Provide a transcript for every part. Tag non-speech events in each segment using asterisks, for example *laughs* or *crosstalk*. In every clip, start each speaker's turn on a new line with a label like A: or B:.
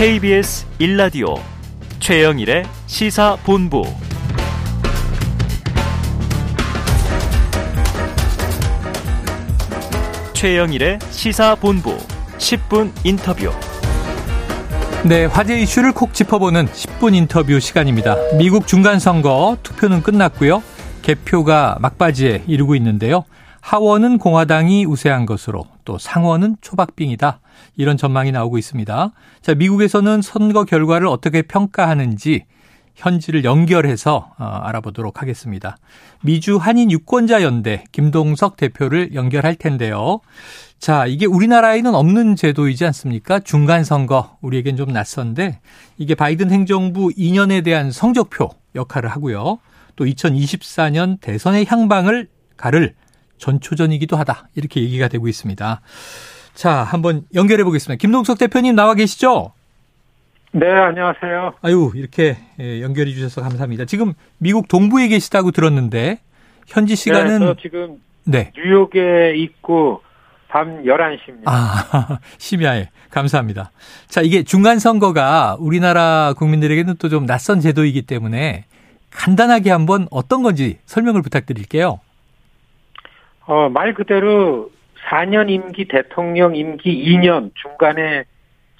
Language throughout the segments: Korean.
A: KBS 1라디오 최영일의 시사본부 최영일의 시사본부 10분 인터뷰
B: 네, 화제 이슈를 콕 짚어보는 10분 인터뷰 시간입니다. 미국 중간선거 투표는 끝났고요. 개표가 막바지에 이르고 있는데요. 하원은 공화당이 우세한 것으로 또 상원은 초박빙이다. 이런 전망이 나오고 있습니다. 자, 미국에서는 선거 결과를 어떻게 평가하는지 현지를 연결해서 어, 알아보도록 하겠습니다. 미주 한인 유권자 연대 김동석 대표를 연결할 텐데요. 자, 이게 우리나라에는 없는 제도이지 않습니까? 중간 선거 우리에겐 좀 낯선데 이게 바이든 행정부 2년에 대한 성적표 역할을 하고요. 또 2024년 대선의 향방을 가를 전초전이기도 하다. 이렇게 얘기가 되고 있습니다. 자, 한번 연결해 보겠습니다. 김동석 대표님 나와 계시죠?
C: 네, 안녕하세요.
B: 아유, 이렇게 예, 연결해 주셔서 감사합니다. 지금 미국 동부에 계시다고 들었는데 현지 시간은
C: 네, 저 지금
B: 네.
C: 뉴욕에 있고 밤 11시입니다.
B: 아, *laughs* 심야에. 감사합니다. 자, 이게 중간 선거가 우리나라 국민들에게는 또 좀 낯선 제도이기 때문에 간단하게 한번 어떤 건지 설명을 부탁드릴게요.
C: 어, 말 그대로 4년 임기 대통령 임기 2년 중간에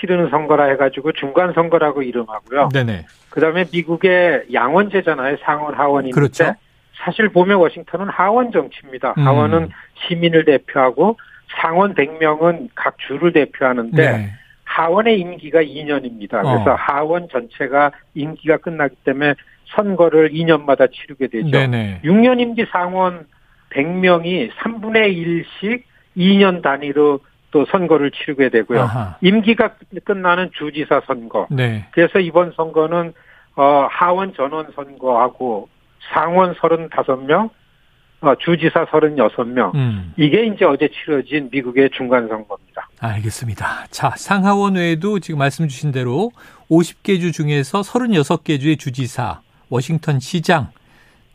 C: 치르는 선거라 해가지고 중간 선거라고 이름하고요.
B: 네네.
C: 그다음에 미국의 양원제잖아요. 상원 하원인데
B: 그렇죠.
C: 사실 보면 워싱턴은 하원 정치입니다.
B: 음.
C: 하원은 시민을 대표하고 상원 100명은 각 주를 대표하는데
B: 네.
C: 하원의 임기가 2년입니다. 그래서
B: 어.
C: 하원 전체가 임기가 끝나기 때문에 선거를 2년마다 치르게 되죠.
B: 네네.
C: 6년 임기 상원 100명이 3분의 1씩 2년 단위로 또 선거를 치르게 되고요.
B: 아하.
C: 임기가 끝나는 주지사 선거.
B: 네.
C: 그래서 이번 선거는 어, 하원 전원 선거하고 상원 35명, 어, 주지사 36명.
B: 음.
C: 이게 이제 어제 치러진 미국의 중간 선거입니다.
B: 알겠습니다. 자, 상하원 외에도 지금 말씀 주신 대로 50개 주 중에서 36개 주의 주지사, 워싱턴 시장,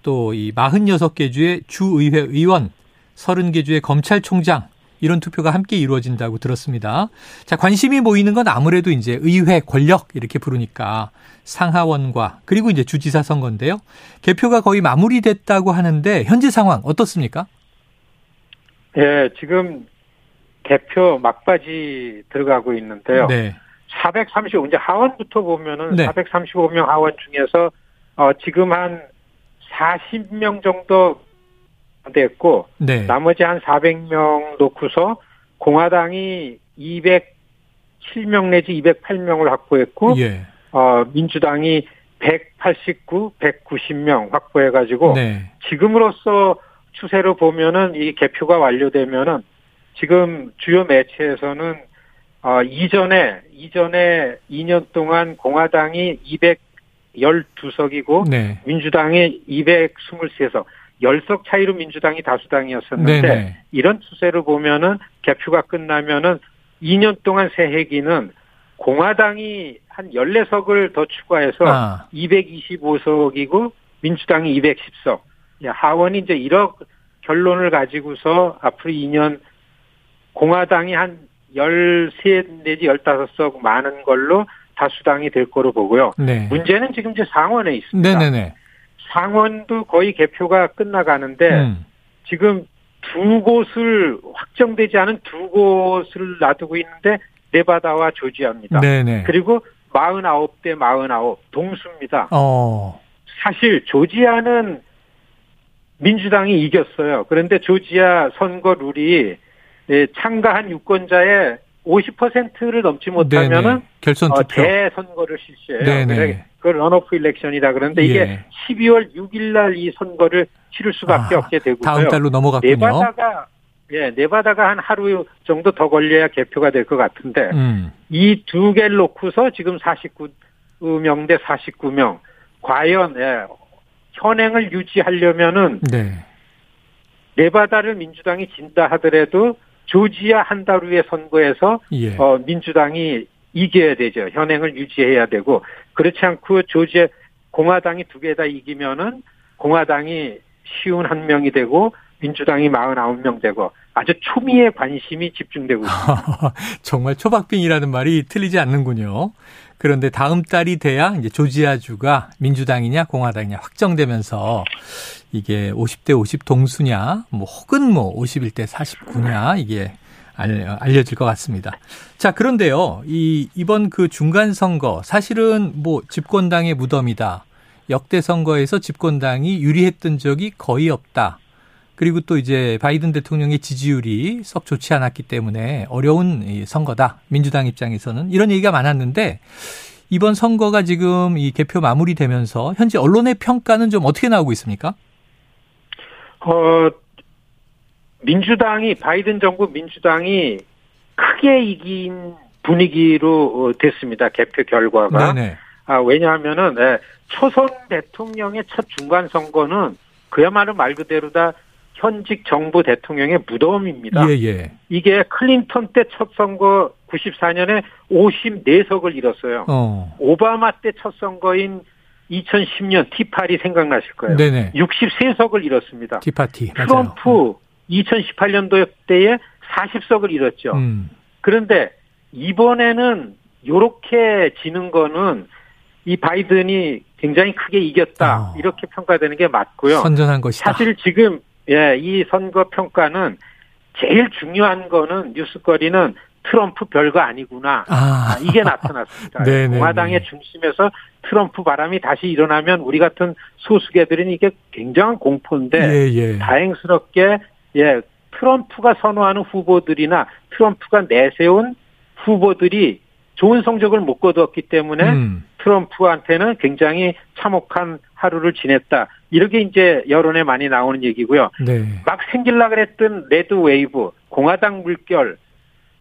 B: 또 이 46개 주의 주의회 의원, 30개 주의 검찰총장, 이런 투표가 함께 이루어진다고 들었습니다. 자, 관심이 모이는 건 아무래도 이제 의회 권력 이렇게 부르니까 상하원과 그리고 이제 주지사 선거인데요. 개표가 거의 마무리됐다고 하는데 현재 상황 어떻습니까?
C: 예, 지금 개표 막바지 들어가고 있는데요.
B: 네.
C: 435, 이제 하원부터 보면은
B: 네.
C: 435명 하원 중에서 어, 지금 한 40명 정도 됐고
B: 네.
C: 나머지 한 400명 놓고서 공화당이 207명 내지 208명을 확보했고
B: 예.
C: 어, 민주당이 189, 190명 확보해가지고
B: 네.
C: 지금으로서 추세로 보면은 이 개표가 완료되면은 지금 주요 매체에서는 어, 이전에 이전에 2년 동안 공화당이 212석이고
B: 네.
C: 민주당이 223석 10석 차이로 민주당이 다수당이었었는데
B: 네네.
C: 이런 추세로 보면은 개표가 끝나면은 2년 동안 새해기는 공화당이 한 14석을 더 추가해서
B: 아.
C: 225석이고 민주당이 210석. 하원이 이제 이런 결론을 가지고서 앞으로 2년 공화당이 한 13 내지 15석 많은 걸로 다수당이 될 거로 보고요.
B: 네.
C: 문제는 지금 이제 상원에 있습니다.
B: 네네네.
C: 상원도 거의 개표가 끝나가는데
B: 음.
C: 지금 두 곳을 확정되지 않은 두 곳을 놔두고 있는데 네바다와 조지아입니다.
B: 네네.
C: 그리고 49대 49 동수입니다.
B: 어.
C: 사실 조지아는 민주당이 이겼어요. 그런데 조지아 선거 룰이 예, 참가한 유권자의 50%를 넘지 못하면은
B: 네네. 결선
C: 어,
B: 투표.
C: 재선거를 실시해요.
B: 네네.
C: 그걸 런오프 일렉션이다. 그런데 이게
B: 예.
C: 12월 6일 날 이 선거를 치를 수밖에
B: 아,
C: 없게 되고요.
B: 다음 달로 넘어갔군요.
C: 네바다가 예, 네바다가 한 하루 정도 더 걸려야 개표가 될 것 같은데
B: 음.
C: 이두 개를 놓고서 지금 49명 대 49명 과연 예, 현행을 유지하려면은
B: 네.
C: 네바다를 민주당이 진다 하더라도 조지아 한 달 후의 선거에서
B: 예.
C: 어, 민주당이 이겨야 되죠. 현행을 유지해야 되고 그렇지 않고 조지아 공화당이 두 개 다 이기면은 공화당이 쉬운 한 명이 되고 민주당이 49명 되고 아주 초미의 관심이 집중되고 있습니다. *laughs*
B: 정말 초박빙이라는 말이 틀리지 않는군요. 그런데 다음 달이 돼야 이제 조지아주가 민주당이냐 공화당이냐 확정되면서 이게 50대 50 동수냐, 뭐 혹은 뭐 51대 49냐 이게 알려 질 것 같습니다. 자, 그런데요. 이 이번 그 중간 선거 사실은 뭐 집권당의 무덤이다. 역대 선거에서 집권당이 유리했던 적이 거의 없다. 그리고 또 이제 바이든 대통령의 지지율이 썩 좋지 않았기 때문에 어려운 선거다. 민주당 입장에서는 이런 얘기가 많았는데 이번 선거가 지금 이 개표 마무리되면서 현재 언론의 평가는 좀 어떻게 나오고 있습니까?
C: 어, 민주당이 바이든 정부 민주당이 크게 이긴 분위기로 어, 됐습니다. 개표 결과가. 네네. 아, 왜냐하면은 네, 초선 대통령의 첫 중간 선거는 그야말로 말 그대로 다 현직 정부 대통령의 무덤입니다. 예, 예. 이게 클린턴 때 첫 선거 94년에 54석을 잃었어요. 어. 오바마 때 첫 선거인 2010년 티파리 생각나실 거예요. 네네. 63석을 잃었습니다.
B: 티파티.
C: 트럼프 맞아요. 2018년도 때에 40석을 잃었죠. 음. 그런데 이번에는 요렇게 지는 거는 이 바이든이 굉장히 크게 이겼다. 어. 이렇게 평가되는 게 맞고요.
B: 선전한 것이다.
C: 사실 지금 예, 이 선거 평가는 제일 중요한 거는 뉴스거리는 트럼프 별거 아니구나. 아. 아 이게 나타났습니다. *laughs* 공화당의 중심에서 트럼프 바람이 다시 일어나면 우리 같은 소수계들은 이게 굉장한 공포인데 예, 예. 다행스럽게 예 트럼프가 선호하는 후보들이나 트럼프가 내세운 후보들이 좋은 성적을 못 거두었기 때문에 음. 트럼프한테는 굉장히 참혹한 하루를 지냈다. 이렇게 이제 여론에 많이 나오는 얘기고요. 네. 막 생길라 그랬던 red wave, 공화당 물결,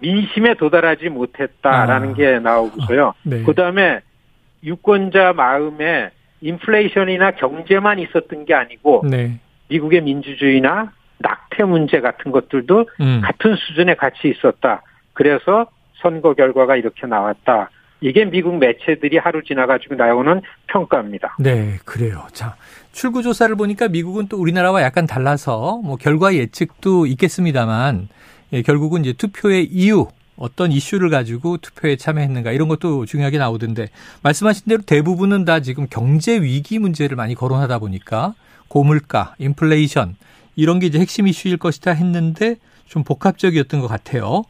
C: 민심에 도달하지 못했다라는 아. 게 나오고서요. 네. 그 다음에 유권자 마음에 인플레이션이나 경제만 있었던 게 아니고 네. 미국의 민주주의나 낙태 문제 같은 것들도 음. 같은 수준에 같이 있었다. 그래서 선거 결과가 이렇게 나왔다. 이게 미국 매체들이 하루 지나가지고 나오는 평가입니다.
B: 네, 그래요. 자, 출구 조사를 보니까 미국은 또 우리나라와 약간 달라서 뭐 결과 예측도 있겠습니다만 예, 결국은 이제 투표의 이유 어떤 이슈를 가지고 투표에 참여했는가 이런 것도 중요하게 나오던데 말씀하신 대로 대부분은 다 지금 경제 위기 문제를 많이 거론하다 보니까 고물가, 인플레이션 이런 게 이제 핵심 이슈일 것이다 했는데 좀 복합적이었던 것 같아요.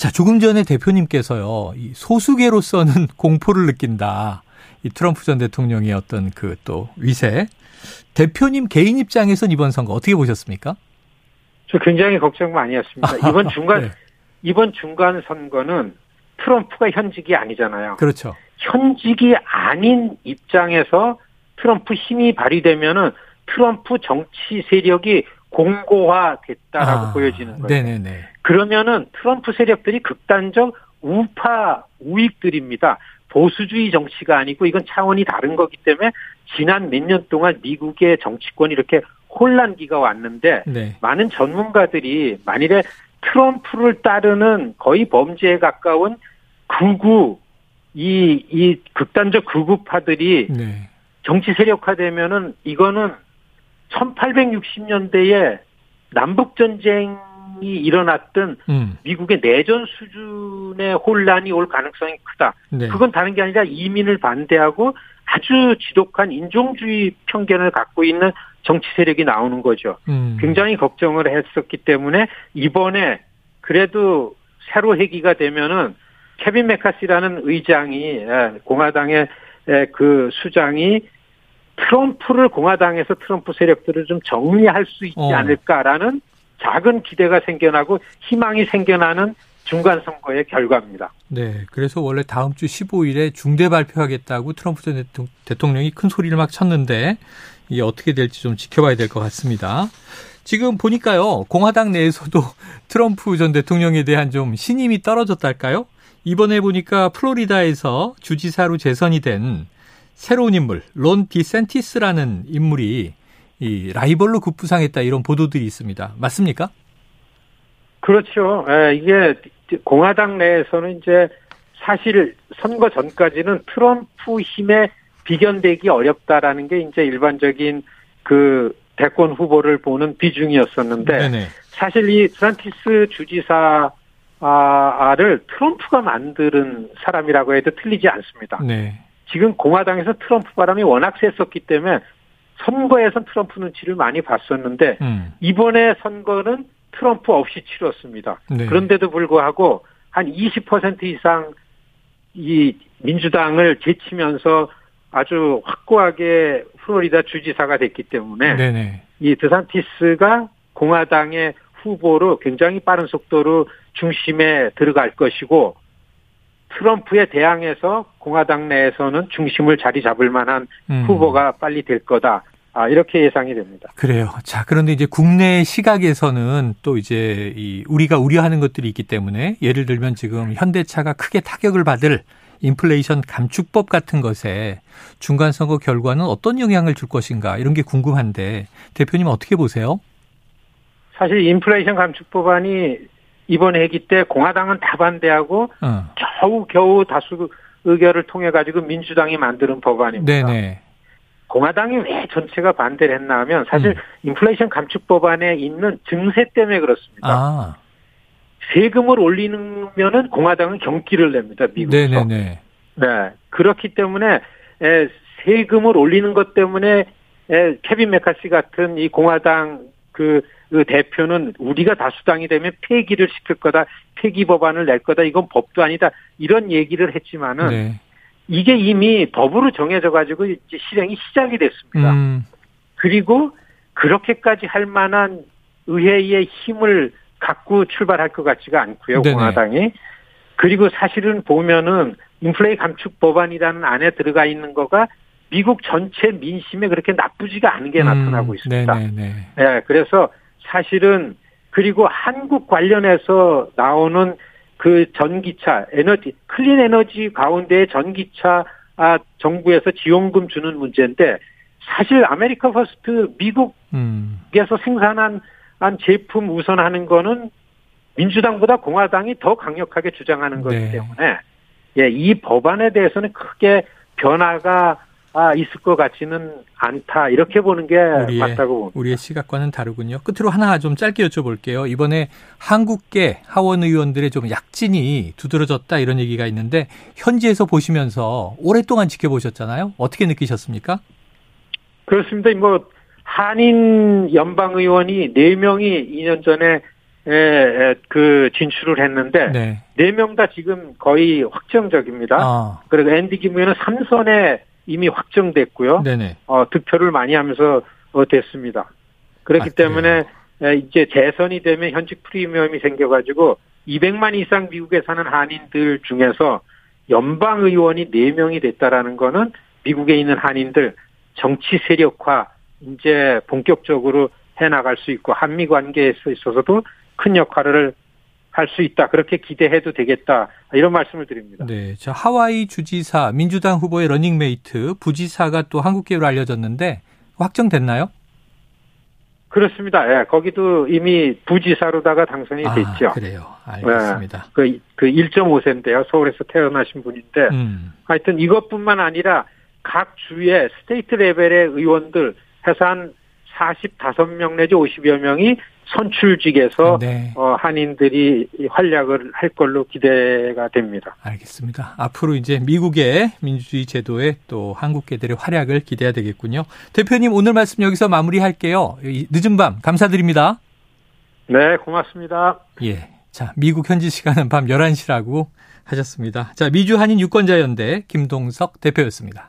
B: 자, 조금 전에 대표님께서요, 이 소수계로서는 *laughs* 공포를 느낀다. 이 트럼프 전 대통령의 어떤 그 또 위세. 대표님 개인 입장에선 이번 선거 어떻게 보셨습니까?
C: 저 굉장히 걱정 많이 했습니다. *laughs* 이번 중간, 네. 이번 중간 선거는 트럼프가 현직이 아니잖아요.
B: 그렇죠.
C: 현직이 아닌 입장에서 트럼프 힘이 발휘되면은 트럼프 정치 세력이 공고화됐다라고 아, 보여지는 거예요. 네네네. 그러면은 트럼프 세력들이 극단적 우파 우익들입니다. 보수주의 정치가 아니고 이건 차원이 다른 거기 때문에 지난 몇 년 동안 미국의 정치권이 이렇게 혼란기가 왔는데 네. 많은 전문가들이 만일에 트럼프를 따르는 거의 범죄에 가까운 극우 이, 이 극단적 극우파들이 네. 정치 세력화되면은 이거는 1860년대에 남북 전쟁이 일어났던 음. 미국의 내전 수준의 혼란이 올 가능성이 크다. 네. 그건 다른 게 아니라 이민을 반대하고 아주 지독한 인종주의 편견을 갖고 있는 정치 세력이 나오는 거죠. 음. 굉장히 걱정을 했었기 때문에 이번에 그래도 새로 회기가 되면은 케빈 메카시라는 의장이 예, 공화당의 예, 그 수장이 트럼프를 공화당에서 트럼프 세력들을 좀 정리할 수 있지 어. 않을까라는 작은 기대가 생겨나고 희망이 생겨나는 중간 선거의 결과입니다.
B: 네. 그래서 원래 다음 주 15일에 중대 발표하겠다고 트럼프 전 대통령이 큰 소리를 막 쳤는데 이게 어떻게 될지 좀 지켜봐야 될 것 같습니다. 지금 보니까요. 공화당 내에서도 *laughs* 트럼프 전 대통령에 대한 좀 신임이 떨어졌달까요? 이번에 보니까 플로리다에서 주지사로 재선이 된 새로운 인물 론 디센티스라는 인물이 이 라이벌로 급부상했다 이런 보도들이 있습니다. 맞습니까?
C: 그렇죠. 예, 이게 공화당 내에서는 이제 사실 선거 전까지는 트럼프 힘에 비견되기 어렵다라는 게 이제 일반적인 그 대권 후보를 보는 비중이었었는데 네네. 사실 이 트란티스 주지사 를 트럼프가 만드는 사람이라고 해도 틀리지 않습니다.
B: 네.
C: 지금 공화당에서 트럼프 바람이 워낙 셌었기 때문에 선거에선 트럼프 눈치를 많이 봤었는데
B: 음.
C: 이번에 선거는 트럼프 없이 치렀습니다.
B: 네.
C: 그런데도 불구하고 한 20% 이상 이 민주당을 제치면서 아주 확고하게 플로리다 주지사가 됐기 때문에
B: 네네.
C: 이 드산티스가 공화당의 후보로 굉장히 빠른 속도로 중심에 들어갈 것이고 트럼프에 대항해서 공화당 내에서는 중심을 자리 잡을 만한
B: 음.
C: 후보가 빨리 될 거다. 아, 이렇게 예상이 됩니다.
B: 그래요. 자, 그런데 이제 국내 시각에서는 또 이제 이 우리가 우려하는 것들이 있기 때문에 예를 들면 지금 현대차가 크게 타격을 받을 인플레이션 감축법 같은 것에 중간 선거 결과는 어떤 영향을 줄 것인가 이런 게 궁금한데 대표님 어떻게 보세요?
C: 사실 인플레이션 감축 법안이 이번 회기 때 공화당은 다 반대하고
B: 어.
C: 겨우 겨우 다수 의결을 통해 가지고 민주당이 만드는 법안입니다.
B: 네네.
C: 공화당이 왜 전체가 반대를 했나 하면 사실
B: 음.
C: 인플레이션 감축 법안에 있는 증세 때문에 그렇습니다.
B: 아,
C: 세금을 올리면은 공화당은 경기를 냅니다. 미국에서.
B: 네네네.
C: 네. 그렇기 때문에 에, 세금을 올리는 것 때문에 에, 케빈 메카시 같은 이 공화당 그, 그 대표는 우리가 다수당이 되면 폐기를 시킬 거다, 폐기 법안을 낼 거다, 이건 법도 아니다 이런 얘기를 했지만은
B: 네.
C: 이게 이미 법으로 정해져 가지고 이제 실행이 시작이 됐습니다.
B: 음,
C: 그리고 그렇게까지 할 만한 의회의 힘을 갖고 출발할 것 같지가 않고요,
B: 네네.
C: 공화당이. 그리고 사실은 보면은 인플레이 감축 법안이라는 안에 들어가 있는 거가 미국 전체 민심에 그렇게 나쁘지가 않은 게 나타나고
B: 음,
C: 있습니다.
B: 네네네.
C: 예, 그래서 사실은 그리고 한국 관련해서 나오는 그 전기차 에너지 clean energy 가운데 전기차 아, 정부에서 지원금 주는 문제인데 사실 America First 미국에서
B: 음,
C: 생산한 한 제품 우선하는 거는 민주당보다 공화당이 더 강력하게 주장하는 거기
B: 네.
C: 때문에 예, 이 법안에 대해서는 크게 변화가 아, 있을 것 같지는 않다 이렇게 보는 게
B: 우리의,
C: 맞다고 봅니다.
B: 우리의 시각과는 다르군요. 끝으로 하나 좀 짧게 여쭤볼게요. 이번에 한국계 하원 의원들의 좀 약진이 두드러졌다 이런 얘기가 있는데 현지에서 보시면서 오랫동안 지켜보셨잖아요. 어떻게 느끼셨습니까?
C: 그렇습니다. 뭐 한인 연방 의원이 네 명이 2년 전에 에, 에, 그 진출을 했는데
B: 네.
C: 네명 다 지금 거의 확정적입니다.
B: 아,
C: 그리고 앤디 김 의원은 3선에 이미 확정됐고요.
B: 네네.
C: 어, 득표를 많이 하면서 어, 됐습니다. 그렇기
B: 아,
C: 때문에 에, 이제 재선이 되면 현직 프리미엄이 생겨가지고 200만 이상 미국에 사는 한인들 중에서 연방 의원이 4명이 됐다라는 거는 미국에 있는 한인들 정치 세력화 이제 본격적으로 해 나갈 수 있고 한미 관계에 있어서도 큰 역할을 할 수 있다. 그렇게 기대해도 되겠다. 이런 말씀을 드립니다.
B: 네. 자, 하와이 주지사 민주당 후보의 러닝메이트 부지사가 또 한국계로 알려졌는데 확정됐나요?
C: 그렇습니다. 예, 거기도 이미 부지사로다가 당선이
B: 아,
C: 됐죠.
B: 그래요. 알겠습니다.
C: 그, 그 1.5세인데요. 서울에서 태어나신 분인데,
B: 음.
C: 하여튼 이것뿐만 아니라 각 주의 state level의 의원들 해서 한 45명 내지 50여 명이 선출직에서
B: 네.
C: 어, 한인들이 활약을 할 걸로 기대가 됩니다.
B: 알겠습니다. 앞으로 이제 미국의 민주주의 제도에 또 한국계들의 활약을 기대해야 되겠군요. 대표님 오늘 말씀 여기서 마무리할게요. 이 늦은 밤 감사드립니다.
C: 네, 고맙습니다.
B: 예. 자, 미국 현지 시간은 밤 11시라고 하셨습니다. 자, 미주 한인 유권자연대 김동석 대표였습니다.